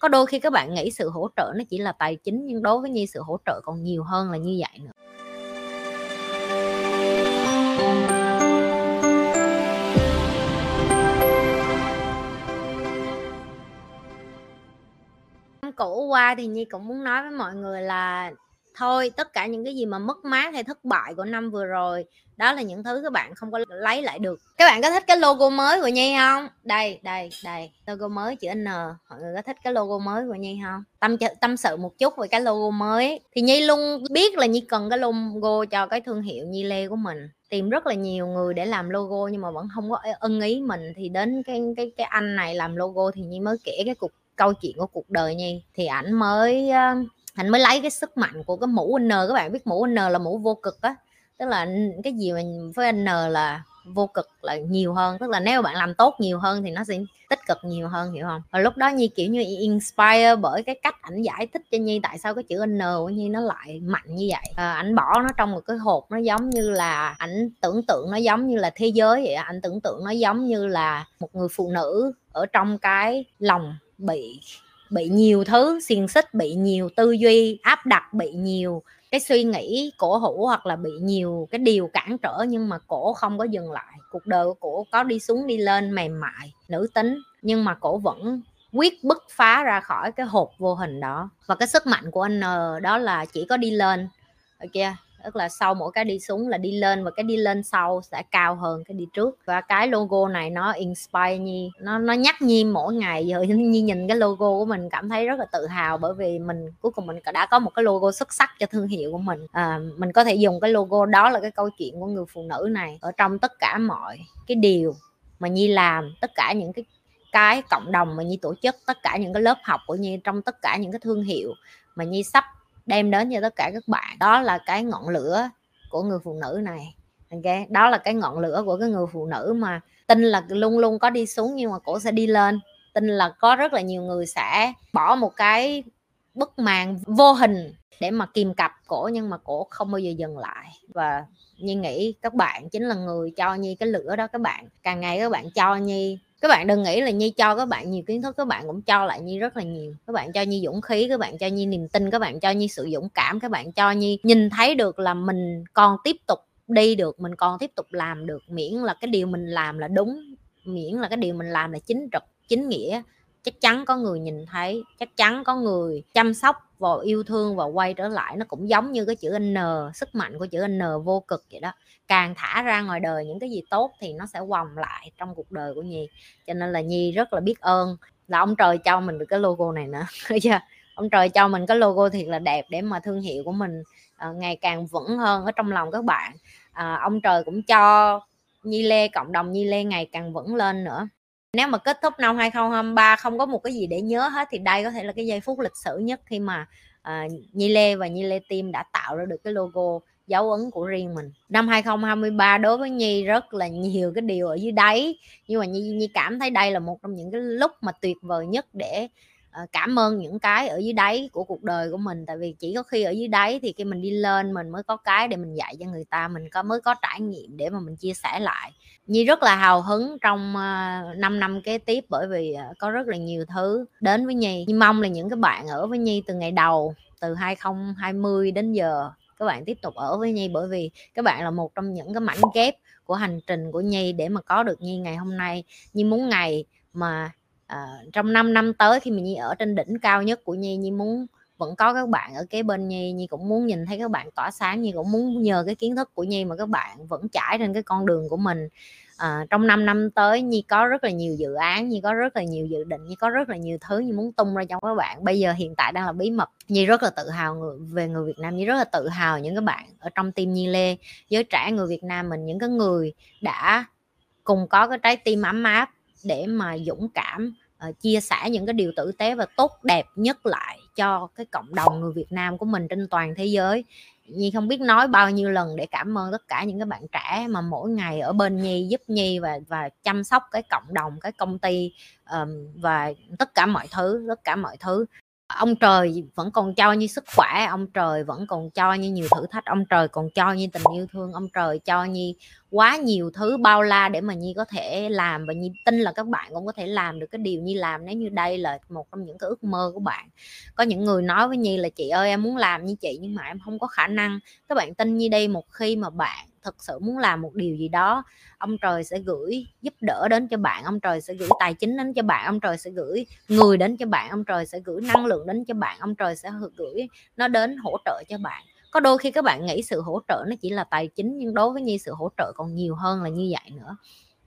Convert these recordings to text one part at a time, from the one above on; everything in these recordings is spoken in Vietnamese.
có đôi khi các bạn nghĩ sự hỗ trợ nó chỉ là tài chính, nhưng đối với nhi sự hỗ trợ còn nhiều hơn là như vậy nữa. Cũ qua thì nhi cũng muốn nói với mọi người là thôi, tất cả những cái gì mà mất mát hay thất bại của năm vừa rồi, đó là những thứ các bạn không có lấy lại được. Các bạn có thích cái logo mới của nhi không? Đây đây đây, logo mới, chữ n. Mọi người có thích cái logo mới của nhi không? Tâm tâm sự một chút về cái logo mới. Thì nhi luôn biết là nhi cần cái logo cho cái thương hiệu nhi lê của mình. Tìm rất là nhiều người để làm logo nhưng mà vẫn không có ưng ý mình. Thì đến cái cái cái anh này làm logo thì nhi mới kể cái cuộc, câu chuyện của cuộc đời nhi. Thì ảnh mới anh mới lấy cái sức mạnh của cái mũ N các bạn biết mũ N là mũ vô cực á. Tức là cái gì mà với N là vô cực là nhiều hơn tức là nếu bạn làm tốt nhiều hơn thì nó sẽ tích cực nhiều hơn hiểu không? Và lúc đó nhi kiểu như inspire bởi cái cách ảnh giải thích cho nhi tại sao cái chữ n của nhi nó lại mạnh như vậy. À, ảnh bỏ nó trong một cái hộp nó giống như là ảnh tưởng tượng nó giống như là thế giới vậy ảnh tưởng tượng nó giống như là một người phụ nữ ở trong cái lòng bị bị nhiều thứ, xiềng xích bị nhiều tư duy, áp đặt bị nhiều cái suy nghĩ cổ hủ hoặc là bị nhiều cái điều cản trở nhưng mà cổ không có dừng lại. Cuộc đời của cổ có đi xuống đi lên mềm mại, nữ tính, nhưng mà cổ vẫn quyết bứt phá ra khỏi cái hộp vô hình đó. Và cái sức mạnh của anh N đó là chỉ có đi lên. Ok tức là sau mỗi cái đi xuống là đi lên và cái đi lên sau sẽ cao hơn cái đi trước. Và cái logo này nó inspire nhi. Nó nó nhắc nhi mỗi ngày. Giờ nhi nhìn cái logo của mình cảm thấy rất là tự hào bởi vì mình cuối cùng mình đã có một cái logo xuất sắc cho thương hiệu của mình. À, mình có thể dùng cái logo đó là cái câu chuyện của người phụ nữ này ở trong tất cả mọi cái điều mà nhi làm. Tất cả những cái cái cộng đồng mà nhi tổ chức tất cả những cái lớp học của nhi trong tất cả những cái thương hiệu mà nhi sắp đem đến cho tất cả các bạn. Đó là cái ngọn lửa của người phụ nữ này. Ok, đó là cái ngọn lửa của cái người phụ nữ mà tin là luôn luôn có đi xuống nhưng mà cổ sẽ đi lên. Tin là có rất là nhiều người sẽ bỏ một cái bức màn vô hình để mà kìm cặp cổ nhưng mà cổ không bao giờ dừng lại. Và nhi nghĩ các bạn chính là người cho nhi cái lửa đó các bạn. Càng ngày các bạn cho nhi các bạn đừng nghĩ là nhi cho các bạn nhiều kiến thức, các bạn cũng cho lại nhi rất là nhiều. Các bạn cho nhi dũng khí, các bạn cho nhi niềm tin, các bạn cho nhi sự dũng cảm, các bạn cho nhi nhìn thấy được là mình còn tiếp tục đi được, mình còn tiếp tục làm được, miễn là cái điều mình làm là đúng, miễn là cái điều mình làm là chính trực, chính nghĩa chắc chắn có người nhìn thấy chắc chắn có người chăm sóc và yêu thương và quay trở lại. Nó cũng giống như cái chữ N sức mạnh của chữ N vô cực vậy đó. Càng thả ra ngoài đời những cái gì tốt thì nó sẽ vòng lại trong cuộc đời của Nhi. Cho nên là Nhi rất là biết ơn là ông trời cho mình được cái logo này nữa. Chưa dạ, ông trời cho mình cái logo thiệt là đẹp để mà thương hiệu của mình uh, ngày càng vững hơn ở trong lòng các bạn. Uh, ông trời cũng cho Nhi Lê cộng đồng Nhi Lê ngày càng vững lên nữa nếu mà kết thúc năm 2023 không có một cái gì để nhớ hết thì đây có thể là cái giây phút lịch sử nhất khi mà uh, Nhi Lê và Nhi Lê Team đã tạo ra được cái logo dấu ấn của riêng mình. Năm 2023 đối với Nhi rất là nhiều cái điều ở dưới đáy nhưng mà Nhi Nhi cảm thấy đây là một trong những cái lúc mà tuyệt vời nhất để Ờ, cảm ơn những cái ở dưới đáy của cuộc đời của mình. Tại vì chỉ có khi ở dưới đáy thì khi mình đi lên mình mới có cái để mình dạy cho người ta, mình có, mới có trải nghiệm để mà mình chia sẻ lại. Nhi rất là hào hứng trong ờ, 5 năm kế tiếp bởi vì ờ, có rất là nhiều thứ đến với Nhi. Nhi mong là những cái bạn ở với Nhi từ ngày đầu, từ 2020 đến giờ, các bạn tiếp tục ở với Nhi bởi vì các bạn là một trong những cái mảnh ghép của hành trình của Nhi để mà có được Nhi ngày hôm nay. Nhi muốn ngày mà à, trong 5 năm tới khi mà nhi ở trên đỉnh cao nhất của nhi nhi muốn vẫn có các bạn ở kế bên nhi nhi cũng muốn nhìn thấy các bạn tỏa sáng nhi cũng muốn nhờ cái kiến thức của nhi mà các bạn vẫn trải trên cái con đường của mình. À, trong 5 năm tới nhi có rất là nhiều dự án nhi có rất là nhiều dự định nhi có rất là nhiều thứ nhi muốn tung ra cho các bạn. Bây giờ hiện tại đang là bí mật. Nhi rất là tự hào người, về người việt nam nhi rất là tự hào những các bạn ở trong team nhi lê. Giới trẻ người việt nam mình những cái người đã cùng có cái trái tim ấm áp để mà dũng cảm uh, chia sẻ những cái điều tử tế và tốt đẹp nhất lại cho cái cộng đồng người Việt Nam của mình trên toàn thế giới. Nhi không biết nói bao nhiêu lần để cảm ơn tất cả những cái bạn trẻ mà mỗi ngày ở bên Nhi giúp Nhi và và chăm sóc cái cộng đồng cái công ty um, và tất cả mọi thứ tất cả mọi thứ. Ông trời vẫn còn cho như sức khỏe ông trời vẫn còn cho như nhiều thử thách ông trời còn cho như tình yêu thương ông trời cho như quá nhiều thứ bao la để mà nhi có thể làm và nhi tin là các bạn cũng có thể làm được cái điều nhi làm. Nếu như đây là một trong những cái ước mơ của bạn. Có những người nói với nhi là, chị ơi, em muốn làm như chị nhưng mà em không có khả năng. Các bạn tin nhi đây một khi mà bạn thật sự muốn làm một điều gì đó, ông trời sẽ gửi giúp đỡ đến cho bạn, ông trời sẽ gửi tài chính đến cho bạn, ông trời sẽ gửi người đến cho bạn, ông trời sẽ gửi năng lượng đến cho bạn, ông trời sẽ gửi nó đến hỗ trợ cho bạn có đôi khi các bạn nghĩ sự hỗ trợ nó chỉ là tài chính, nhưng đối với nhi sự hỗ trợ còn nhiều hơn là như vậy nữa.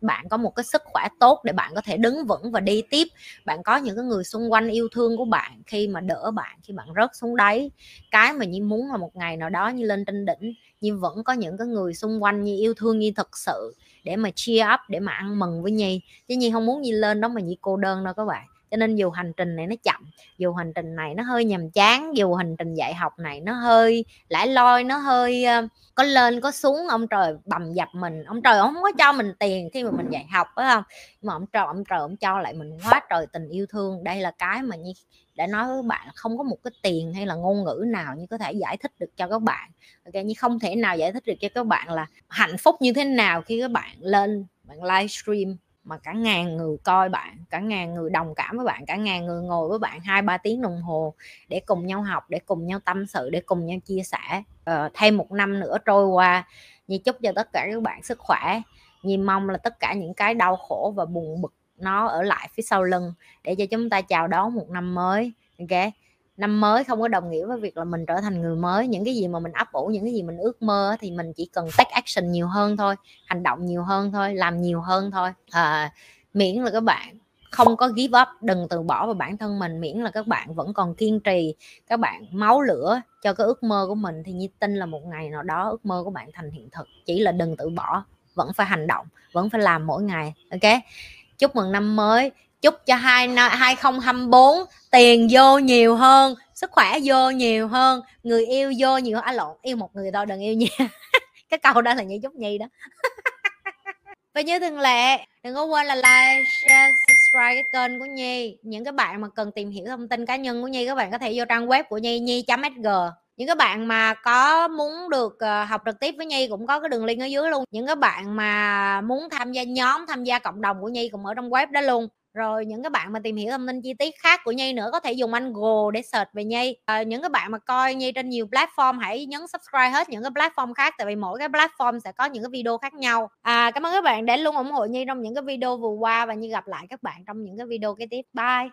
Bạn có một cái sức khỏe tốt để bạn có thể đứng vững và đi tiếp. Bạn có những cái người xung quanh yêu thương của bạn khi mà đỡ bạn, khi bạn rớt xuống đáy. Cái mà nhi muốn là một ngày nào đó như lên trên đỉnh nhưng vẫn có những cái người xung quanh như yêu thương như thật sự để mà cheer up, để mà ăn mừng với nhi. Chứ nhi không muốn nhi lên đó mà nhi cô đơn đâu các bạn cho nên dù hành trình này nó chậm, dù hành trình này nó hơi nhàm chán, dù hành trình dạy học này nó hơi lãi loi, nó hơi ờ, có lên, có xuống, ông trời bầm dập mình, ông trời không có cho mình tiền khi mà mình dạy học, phải không? Nhưng mà ông trời ông trời ông cho lại mình quá trời tình yêu thương. Đây là cái mà như để nói với bạn không có một cái tiền hay là ngôn ngữ nào như có thể giải thích được cho các bạn. Ok, như không thể nào giải thích được cho các bạn là hạnh phúc như thế nào khi các bạn lên, bạn livestream mà cả ngàn người coi bạn cả ngàn người đồng cảm với bạn cả ngàn người ngồi với bạn hai ba tiếng đồng hồ để cùng nhau học để cùng nhau tâm sự để cùng nhau chia sẻ. Ờ, thêm một năm nữa trôi qua như chúc cho tất cả các bạn sức khỏe. Như mong là tất cả những cái đau khổ và buồn bực nó ở lại phía sau lưng để cho chúng ta chào đón một năm mới ok? Năm mới không có đồng nghĩa với việc là mình trở thành người mới. Những cái gì mà mình ấp ủ những cái gì mình ước mơ thì mình chỉ cần take action nhiều hơn thôi hành động nhiều hơn thôi làm nhiều hơn thôi. À, miễn là các bạn không có give up đừng từ bỏ vào bản thân mình. Miễn là các bạn vẫn còn kiên trì các bạn máu lửa cho cái ước mơ của mình thì như tin là một ngày nào đó ước mơ của bạn thành hiện thực. Chỉ là đừng từ bỏ vẫn phải hành động vẫn phải làm mỗi ngày ok? Chúc mừng năm mới chúc cho hai 2024 tiền vô nhiều hơn, sức khỏe vô nhiều hơn, người yêu vô nhiều hơn. À lộn yêu một người thôi, đừng yêu nhiều cái câu đó là như chúc nhi đó. Và như thường lệ, đừng có quên là like, share, subscribe cái kênh của nhi. Những cái bạn mà cần tìm hiểu thông tin cá nhân của nhi, các bạn có thể vô trang web của nhi nhi.sg những các bạn mà có muốn được ờ, học trực tiếp với nhi cũng có cái đường link ở dưới luôn. Những các bạn mà muốn tham gia nhóm, tham gia cộng đồng của nhi cũng ở trong web đó luôn rồi những các bạn mà tìm hiểu thông tin chi tiết khác của Nhi nữa có thể dùng anh Angle để search về Nhi. À, những các bạn mà coi Nhi trên nhiều platform hãy nhấn subscribe hết những cái platform khác tại vì mỗi cái platform sẽ có những cái video khác nhau. À, cảm ơn các bạn đã luôn ủng hộ Nhi trong những cái video vừa qua và Nhi gặp lại các bạn trong những cái video kế tiếp. Bye!